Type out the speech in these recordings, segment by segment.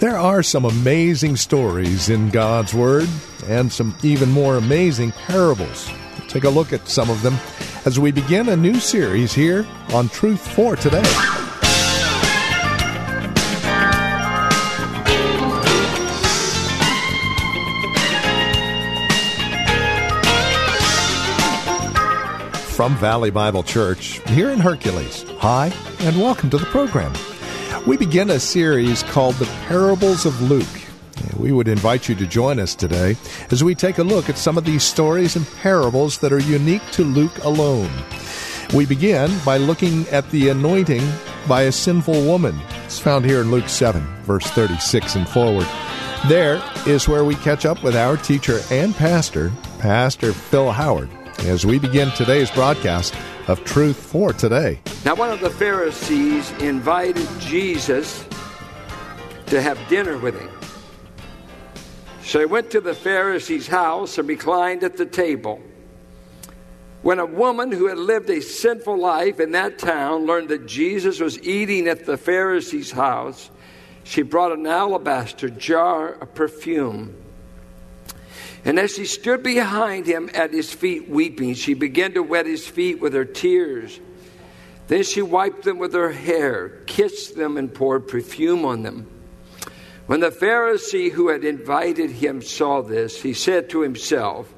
There are some amazing stories in God's Word and some even more amazing parables. take a look at some of them as we begin a new series here on Truth for Today. From Valley Bible Church here in Hercules. Hi, and welcome to the program. We begin a series called The Parables of Luke. We would invite you to join us today as we take a look at some of these stories and parables that are unique to Luke alone. We begin by looking at the anointing by a sinful woman. It's found here in Luke 7, verse 36 and forward. There is where we catch up with our teacher and pastor, Pastor Phil Howard, as we begin today's broadcast of Truth for Today. Now, one of the Pharisees invited Jesus to have dinner with him. So he went to the Pharisee's house and reclined at the table. When a woman who had lived a sinful life in that town learned that Jesus was eating at the Pharisee's house, she brought an alabaster jar of perfume. And as she stood behind him at his feet weeping, she began to wet his feet with her tears. Then she wiped them with her hair, kissed them, and poured perfume on them. When the Pharisee who had invited him saw this, he said to himself,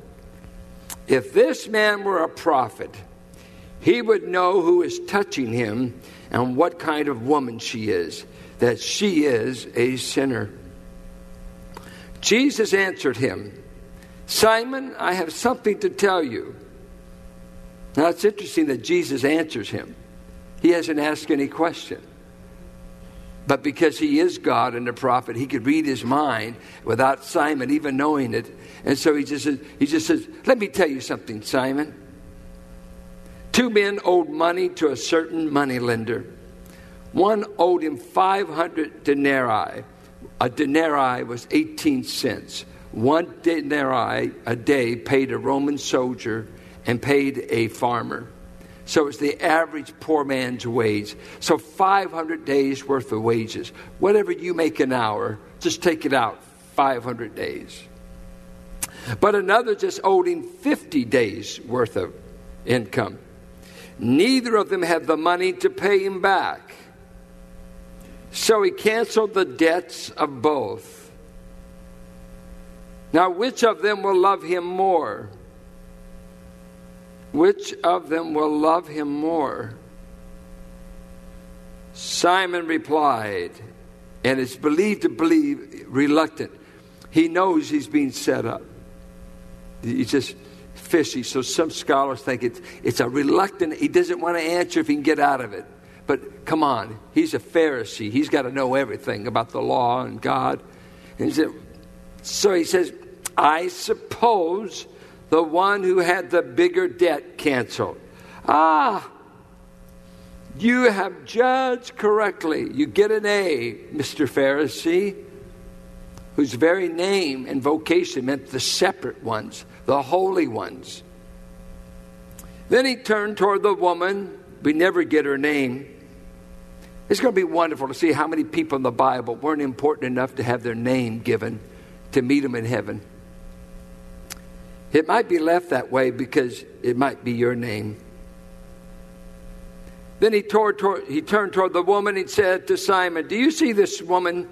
If this man were a prophet, he would know who is touching him and what kind of woman she is, that she is a sinner. Jesus answered him, Simon, I have something to tell you. Now it's interesting that Jesus answers him. He hasn't asked any question. But because he is God and a prophet, he could read his mind without Simon even knowing it. And so he just says, he just says, Let me tell you something, Simon. Two men owed money to a certain moneylender. One owed him 500 denarii. A denarii was 18 cents. One denarii a day paid a Roman soldier and paid a farmer. So it's the average poor man's wage. So 500 days worth of wages. Whatever you make an hour, just take it out 500 days. But another just owed him 50 days worth of income. Neither of them had the money to pay him back. So he canceled the debts of both. Now, which of them will love him more? Which of them will love him more? Simon replied, and it's believed to believe reluctant. He knows he's being set up. He's just fishy. So some scholars think it's, it's a reluctant, he doesn't want to answer if he can get out of it. But come on, he's a Pharisee. He's got to know everything about the law and God. And he said, so he says, I suppose the one who had the bigger debt canceled. Ah, you have judged correctly. You get an A, Mr. Pharisee, whose very name and vocation meant the separate ones, the holy ones. Then he turned toward the woman. We never get her name. It's going to be wonderful to see how many people in the Bible weren't important enough to have their name given to meet them in heaven. It might be left that way because it might be your name. Then he, toward, toward, he turned toward the woman and said to Simon, Do you see this woman?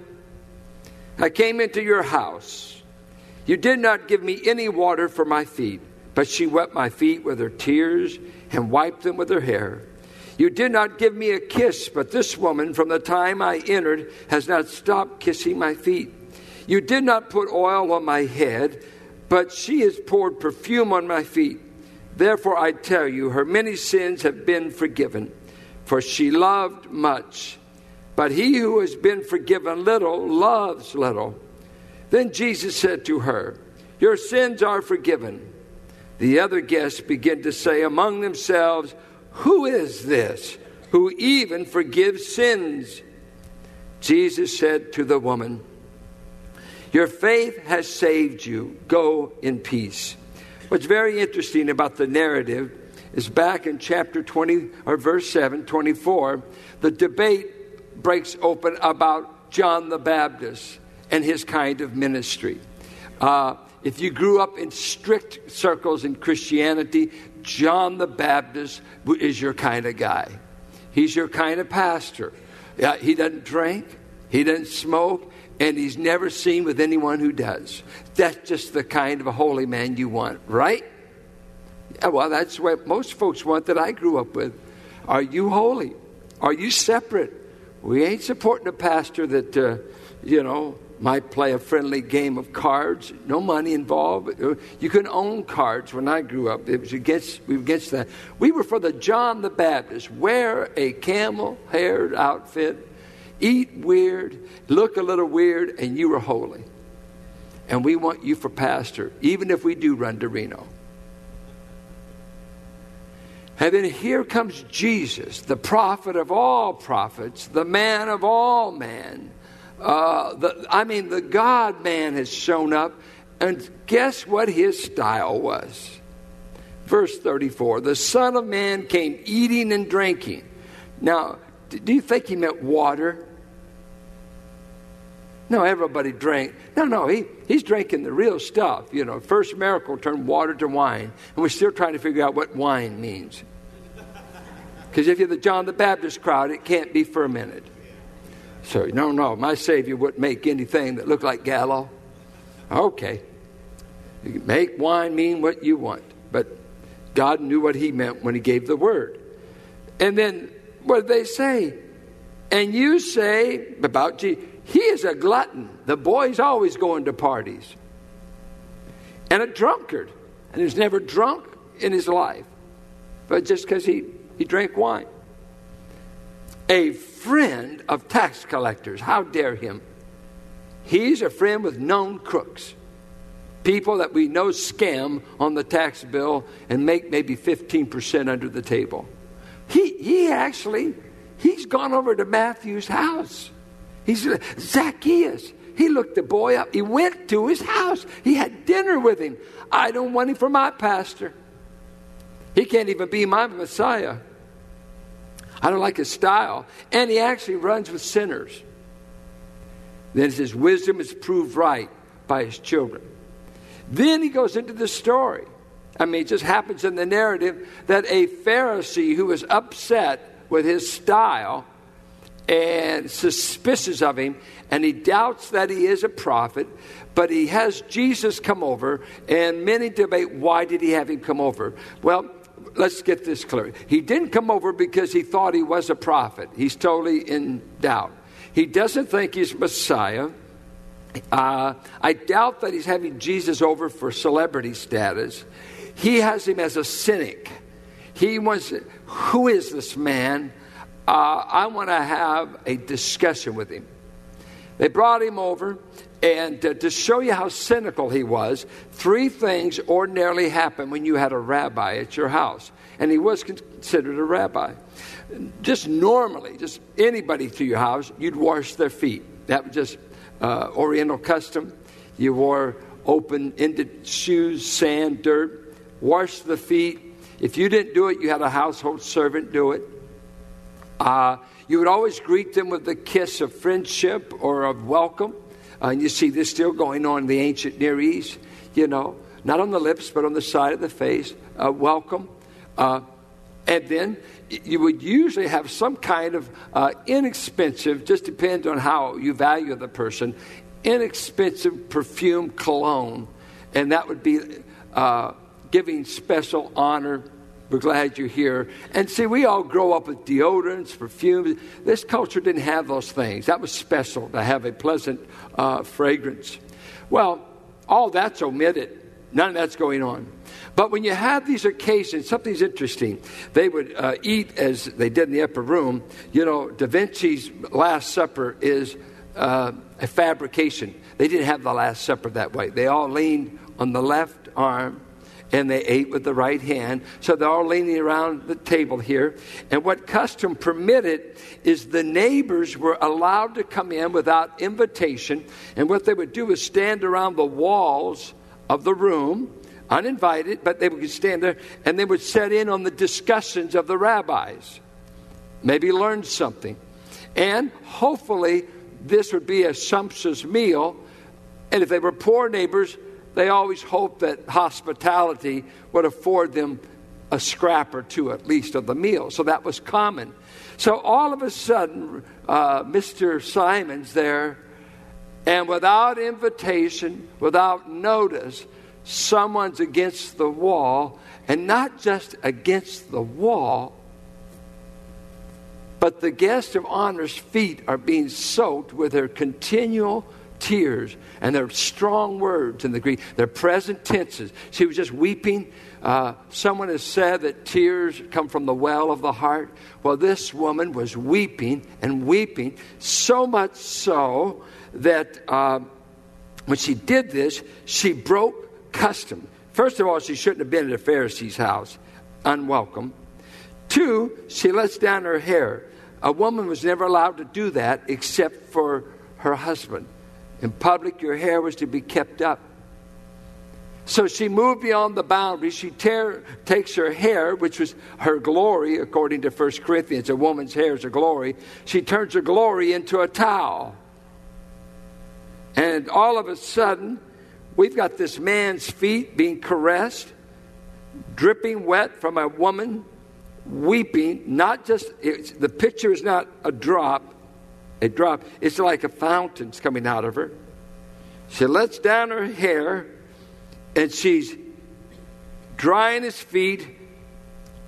I came into your house. You did not give me any water for my feet, but she wet my feet with her tears and wiped them with her hair. You did not give me a kiss, but this woman, from the time I entered, has not stopped kissing my feet. You did not put oil on my head but she has poured perfume on my feet. Therefore, I tell you, her many sins have been forgiven, for she loved much. but he who has been forgiven little loves little. Then Jesus said to her, Your sins are forgiven. The other guests began to say among themselves, Who is this who even forgives sins? Jesus said to the woman, Your faith has saved you. Go in peace. What's very interesting about the narrative is back in chapter 20 or verse 7, 24, the debate breaks open about John the Baptist and his kind of ministry. Uh, if you grew up in strict circles in Christianity, John the Baptist is your kind of guy. He's your kind of pastor. Yeah, he doesn't drink, he doesn't smoke, and he's never seen with anyone who does. That's just the kind of a holy man you want, right? Yeah, well, that's what most folks want that I grew up with. Are you holy? Are you separate? We ain't supporting a pastor that, uh, you know, might play a friendly game of cards. No money involved. You couldn't own cards when I grew up. It was against, we were against that. We were for the John the Baptist. Wear a camel haired outfit, eat weird, look a little weird, and you were holy. And we want you for pastor, even if we do run to Reno. And then here comes Jesus, the prophet of all prophets, the man of all men. Uh, the, I mean, the God man has shown up, and guess what his style was? Verse 34 The Son of Man came eating and drinking. Now, do you think he meant water? No, everybody drank. No, no, he, he's drinking the real stuff. You know, first miracle turned water to wine, and we're still trying to figure out what wine means. Because if you're the John the Baptist crowd, it can't be fermented. So, no, no, my Savior wouldn't make anything that looked like gallo. Okay. You make wine mean what you want. But God knew what He meant when He gave the word. And then what did they say? And you say about Jesus, He is a glutton. The boy's always going to parties. And a drunkard. And he's never drunk in his life. But just because he he drank wine. A friend of tax collectors. How dare him? He's a friend with known crooks. People that we know scam on the tax bill and make maybe 15% under the table. He, he actually, he's gone over to Matthew's house. He's Zacchaeus. He looked the boy up. He went to his house. He had dinner with him. I don't want him for my pastor. He can't even be my Messiah. I don't like his style. And he actually runs with sinners. Then it says, Wisdom is proved right by his children. Then he goes into the story. I mean, it just happens in the narrative that a Pharisee who was upset with his style and suspicious of him, and he doubts that he is a prophet, but he has Jesus come over, and many debate why did he have him come over? Well, let's get this clear. He didn't come over because he thought he was a prophet. He's totally in doubt. He doesn't think he's Messiah. Uh, I doubt that he's having Jesus over for celebrity status. He has him as a cynic. He wants, who is this man? Uh, I want to have a discussion with him. They brought him over, and uh, to show you how cynical he was, three things ordinarily happen when you had a rabbi at your house. And he was considered a rabbi. Just normally, just anybody to your house, you'd wash their feet. That was just uh, Oriental custom. You wore open ended shoes, sand, dirt, wash the feet. If you didn't do it, you had a household servant do it. Uh, you would always greet them with the kiss of friendship or of welcome. Uh, and you see this still going on in the ancient Near East, you know, not on the lips, but on the side of the face. Uh, welcome. Uh, and then you would usually have some kind of uh, inexpensive, just depends on how you value the person, inexpensive perfume cologne. And that would be uh, giving special honor we're glad you're here. And see, we all grow up with deodorants, perfumes. This culture didn't have those things. That was special to have a pleasant uh, fragrance. Well, all that's omitted. None of that's going on. But when you have these occasions, something's interesting. They would uh, eat as they did in the upper room. You know, Da Vinci's Last Supper is uh, a fabrication. They didn't have the Last Supper that way. They all leaned on the left arm and they ate with the right hand. So they're all leaning around the table here. And what custom permitted is the neighbors were allowed to come in without invitation. And what they would do is stand around the walls of the room, uninvited, but they would stand there and they would set in on the discussions of the rabbis. Maybe learn something. And hopefully, this would be a sumptuous meal. And if they were poor neighbors, they always hoped that hospitality would afford them a scrap or two at least of the meal. So that was common. So all of a sudden, uh, Mr. Simon's there, and without invitation, without notice, someone's against the wall, and not just against the wall, but the guest of honor's feet are being soaked with their continual tears and their strong words in the Greek. Their present tenses. She was just weeping. Uh, someone has said that tears come from the well of the heart. Well, this woman was weeping and weeping, so much so that uh, when she did this, she broke custom. First of all, she shouldn't have been at a Pharisee's house, unwelcome. Two, she lets down her hair. A woman was never allowed to do that except for her husband. In public, your hair was to be kept up. So she moved beyond the boundaries. She tear, takes her hair, which was her glory, according to 1 Corinthians. A woman's hair is a glory. She turns her glory into a towel. And all of a sudden, we've got this man's feet being caressed, dripping wet from a woman weeping, not just, the picture is not a drop, a drop. It's like a fountain's coming out of her. She lets down her hair and she's drying his feet.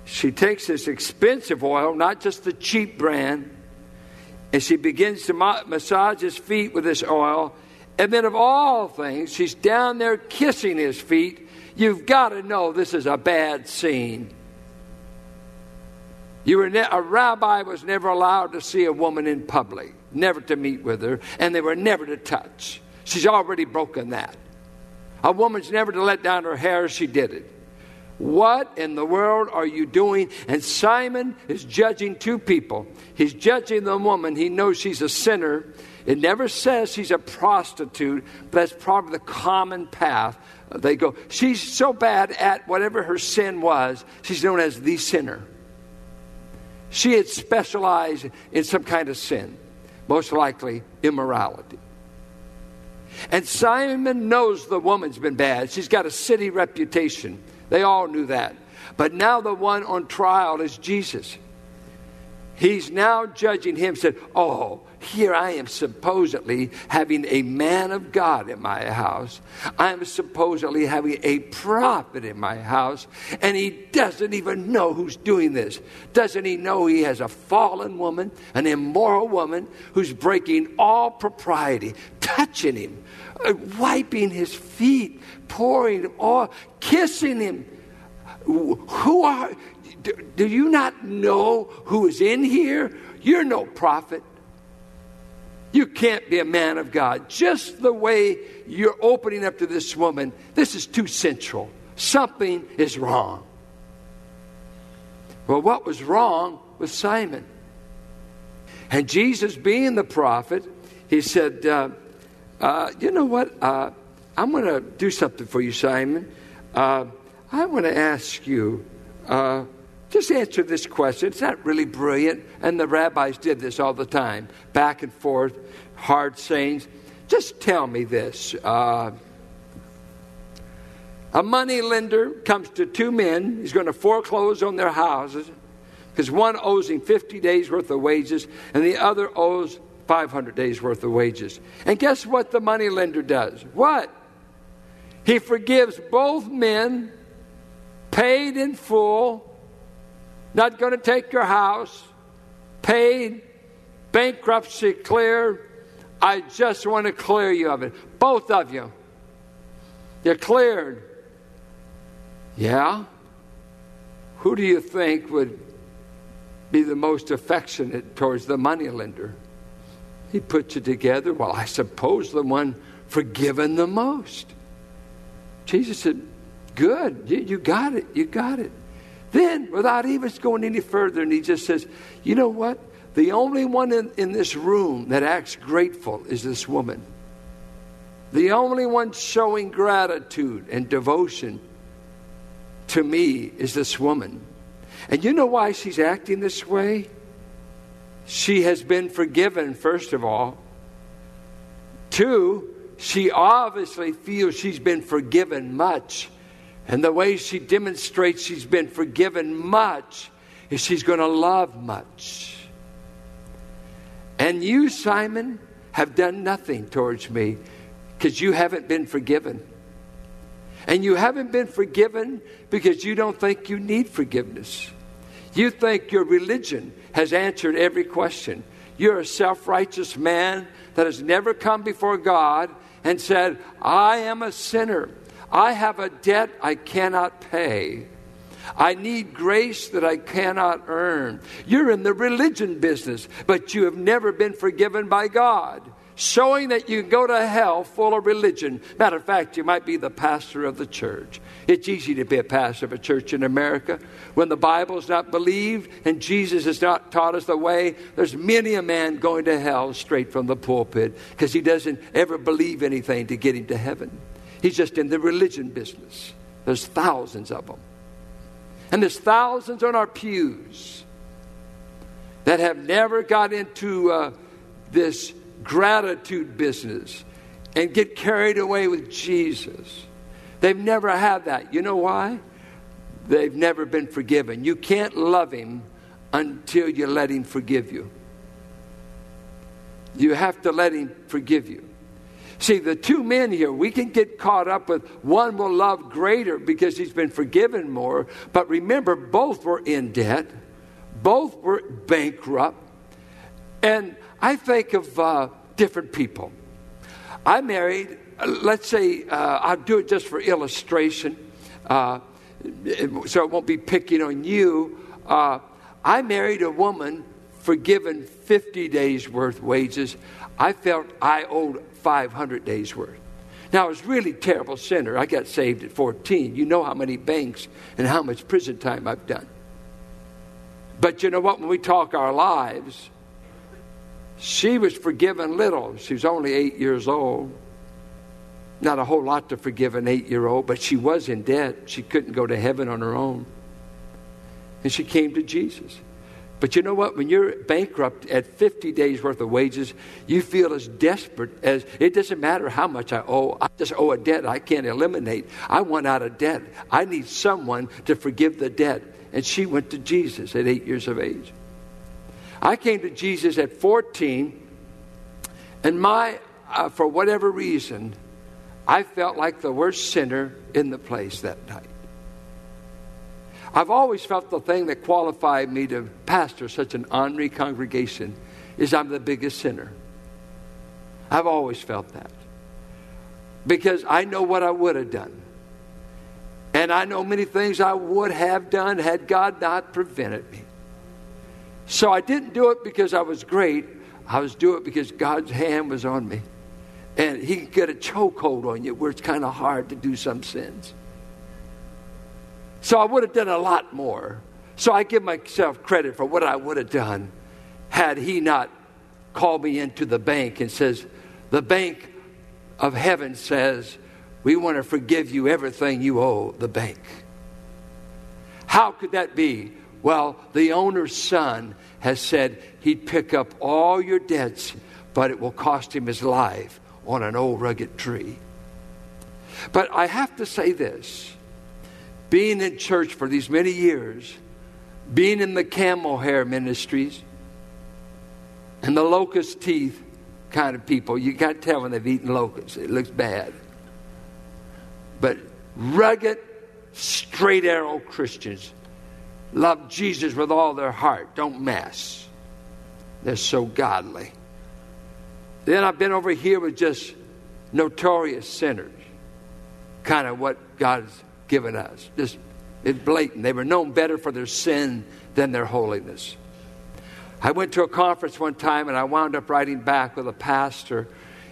She takes this expensive oil, not just the cheap brand, and she begins to massage his feet with this oil. And then, of all things, she's down there kissing his feet. You've got to know this is a bad scene. You were ne- a rabbi was never allowed to see a woman in public, never to meet with her, and they were never to touch. She's already broken that. A woman's never to let down her hair, she did it. What in the world are you doing? And Simon is judging two people. He's judging the woman. He knows she's a sinner. It never says she's a prostitute, but that's probably the common path. They go, she's so bad at whatever her sin was, she's known as the sinner. She had specialized in some kind of sin, most likely immorality. And Simon knows the woman's been bad. She's got a city reputation. They all knew that. But now the one on trial is Jesus. He's now judging him, said, Oh, here I am supposedly having a man of God in my house. I'm supposedly having a prophet in my house, and he doesn't even know who's doing this. Doesn't he know he has a fallen woman, an immoral woman, who's breaking all propriety, touching him, uh, wiping his feet, pouring oil, kissing him? Who are, do, do you not know who is in here? You're no prophet. You can't be a man of God. Just the way you're opening up to this woman, this is too central. Something is wrong. Well, what was wrong with Simon? And Jesus, being the prophet, he said, uh, uh, You know what? Uh, I'm going to do something for you, Simon. Uh, I want to ask you uh, just answer this question. It's not really brilliant. And the rabbis did this all the time, back and forth, hard sayings. Just tell me this. Uh, a money lender comes to two men. He's going to foreclose on their houses because one owes him 50 days worth of wages and the other owes 500 days worth of wages. And guess what the money lender does? What? He forgives both men, paid in full, not going to take your house, paid, bankruptcy clear. I just want to clear you of it. Both of you. You're cleared. Yeah? Who do you think would be the most affectionate towards the moneylender? He puts it together. Well, I suppose the one forgiven the most. Jesus said, Good, you, you got it, you got it. Then, without even going any further, and he just says, You know what? The only one in, in this room that acts grateful is this woman. The only one showing gratitude and devotion to me is this woman. And you know why she's acting this way? She has been forgiven, first of all. Two, she obviously feels she's been forgiven much. And the way she demonstrates she's been forgiven much is she's going to love much. And you, Simon, have done nothing towards me because you haven't been forgiven. And you haven't been forgiven because you don't think you need forgiveness. You think your religion has answered every question. You're a self righteous man that has never come before God and said, I am a sinner. I have a debt I cannot pay. I need grace that I cannot earn. You're in the religion business, but you have never been forgiven by God showing that you go to hell full of religion. Matter of fact, you might be the pastor of the church. It's easy to be a pastor of a church in America. When the Bible is not believed and Jesus has not taught us the way, there's many a man going to hell straight from the pulpit because he doesn't ever believe anything to get him to heaven. He's just in the religion business. There's thousands of them. And there's thousands on our pews that have never got into uh, this gratitude business and get carried away with Jesus. They've never had that. You know why? They've never been forgiven. You can't love Him until you let Him forgive you. You have to let Him forgive you. See, the two men here, we can get caught up with one will love greater because he's been forgiven more. But remember, both were in debt, both were bankrupt. And I think of uh, different people. I married, uh, let's say, uh, I'll do it just for illustration, uh, so it won't be picking on you. Uh, I married a woman forgiven 50 days worth wages. I felt I owed 500 days worth. Now, I was really terrible sinner. I got saved at 14. You know how many banks and how much prison time I've done. But you know what? When we talk our lives, she was forgiven little. She was only eight years old. Not a whole lot to forgive an eight year old, but she was in debt. She couldn't go to heaven on her own. And she came to Jesus. But you know what? When you're bankrupt at 50 days worth of wages, you feel as desperate as it doesn't matter how much I owe. I just owe a debt I can't eliminate. I want out of debt. I need someone to forgive the debt. And she went to Jesus at eight years of age. I came to Jesus at 14, and my, uh, for whatever reason, I felt like the worst sinner in the place that night. I've always felt the thing that qualified me to pastor such an honorary congregation is I'm the biggest sinner. I've always felt that. Because I know what I would have done. And I know many things I would have done had God not prevented me. So I didn't do it because I was great. I was doing it because God's hand was on me. And He can get a chokehold on you where it's kind of hard to do some sins. So I would have done a lot more. So I give myself credit for what I would have done had He not called me into the bank and says, The bank of heaven says, We want to forgive you everything you owe the bank. How could that be? Well, the owner's son has said he'd pick up all your debts, but it will cost him his life on an old rugged tree. But I have to say this being in church for these many years, being in the camel hair ministries, and the locust teeth kind of people, you can't tell when they've eaten locusts, it looks bad. But rugged, straight arrow Christians love Jesus with all their heart, don't mess. They're so godly. Then I've been over here with just notorious sinners, kind of what God's given us. Just it's blatant. They were known better for their sin than their holiness. I went to a conference one time and I wound up writing back with a pastor.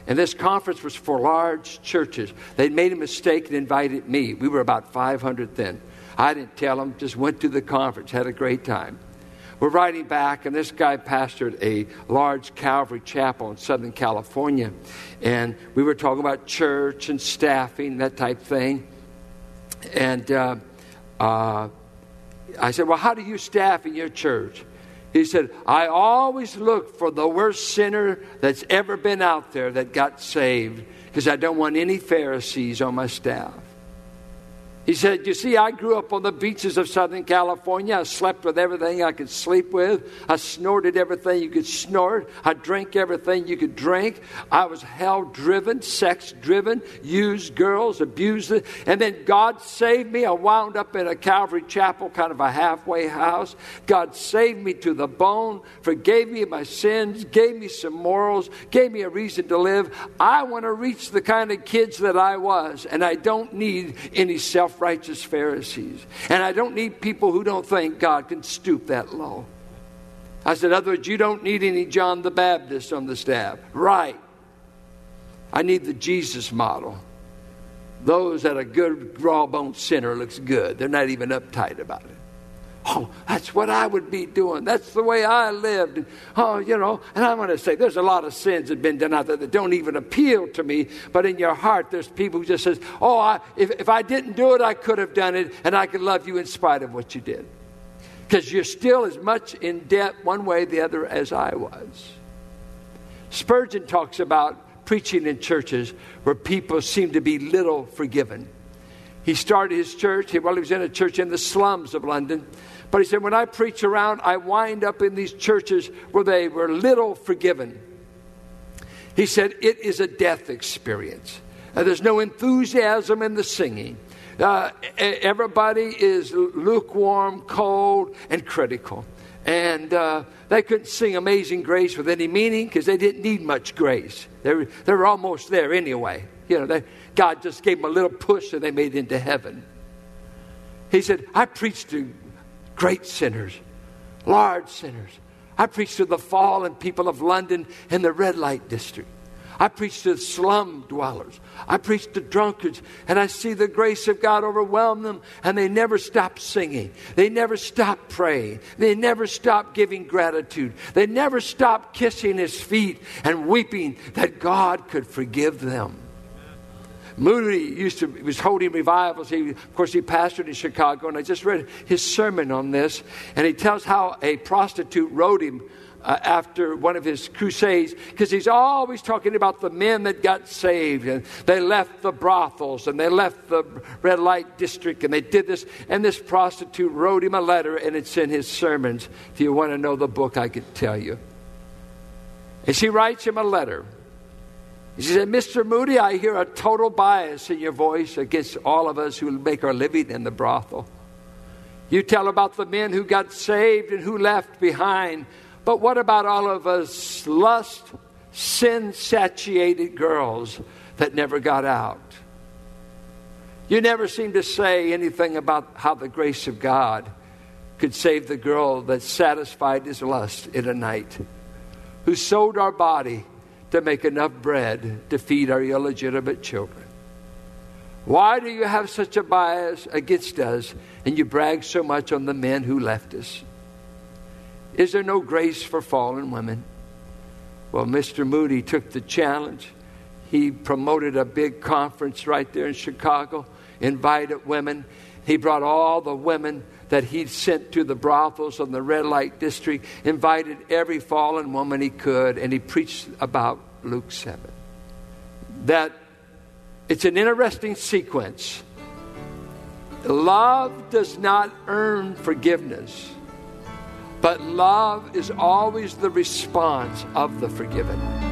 And this conference was for large churches. They'd made a mistake and invited me. We were about 500 then. I didn't tell them, just went to the conference, had a great time. We're writing back, and this guy pastored a large Calvary chapel in Southern California. And we were talking about church and staffing, that type thing. And uh, uh, I said, Well, how do you staff in your church? He said, I always look for the worst sinner that's ever been out there that got saved because I don't want any Pharisees on my staff. He said, You see, I grew up on the beaches of Southern California. I slept with everything I could sleep with. I snorted everything you could snort. I drank everything you could drink. I was hell driven, sex driven, used girls, abused it. And then God saved me. I wound up in a Calvary chapel, kind of a halfway house. God saved me to the bone, forgave me my sins, gave me some morals, gave me a reason to live. I want to reach the kind of kids that I was, and I don't need any self self righteous Pharisees. And I don't need people who don't think God can stoop that low. I said, other words, you don't need any John the Baptist on the staff. Right. I need the Jesus model. Those that a good raw boned sinner looks good. They're not even uptight about it. Oh, that's what I would be doing. That's the way I lived. And, oh, you know, and I'm going to say there's a lot of sins that have been done out there that don't even appeal to me. But in your heart, there's people who just says, oh, I, if, if I didn't do it, I could have done it, and I could love you in spite of what you did. Because you're still as much in debt one way or the other as I was. Spurgeon talks about preaching in churches where people seem to be little forgiven. He started his church, well, he was in a church in the slums of London. But he said, when I preach around, I wind up in these churches where they were little forgiven. He said, it is a death experience. Uh, there's no enthusiasm in the singing. Uh, everybody is lukewarm, cold, and critical. And uh, they couldn't sing Amazing Grace with any meaning because they didn't need much grace. They were, they were almost there anyway. You know, they, God just gave them a little push and they made it into heaven. He said, I preached to great sinners, large sinners. I preach to the fallen people of London in the red light district. I preach to slum dwellers. I preach to drunkards, and I see the grace of God overwhelm them, and they never stop singing. They never stop praying. They never stop giving gratitude. They never stop kissing His feet and weeping that God could forgive them. Moody used to was holding revivals. He, of course, he pastored in Chicago, and I just read his sermon on this, and he tells how a prostitute wrote him uh, after one of his crusades because he's always talking about the men that got saved and they left the brothels and they left the red light district and they did this. And this prostitute wrote him a letter, and it's in his sermons. If you want to know the book, I could tell you. And she writes him a letter. She said, Mr. Moody, I hear a total bias in your voice against all of us who make our living in the brothel. You tell about the men who got saved and who left behind. But what about all of us lust, sin satiated girls that never got out? You never seem to say anything about how the grace of God could save the girl that satisfied his lust in a night, who sold our body to make enough bread to feed our illegitimate children. Why do you have such a bias against us and you brag so much on the men who left us? Is there no grace for fallen women? Well, Mr. Moody took the challenge. He promoted a big conference right there in Chicago, invited women. He brought all the women that he sent to the brothels in the red light district, invited every fallen woman he could, and he preached about Luke 7. That it's an interesting sequence. Love does not earn forgiveness, but love is always the response of the forgiven.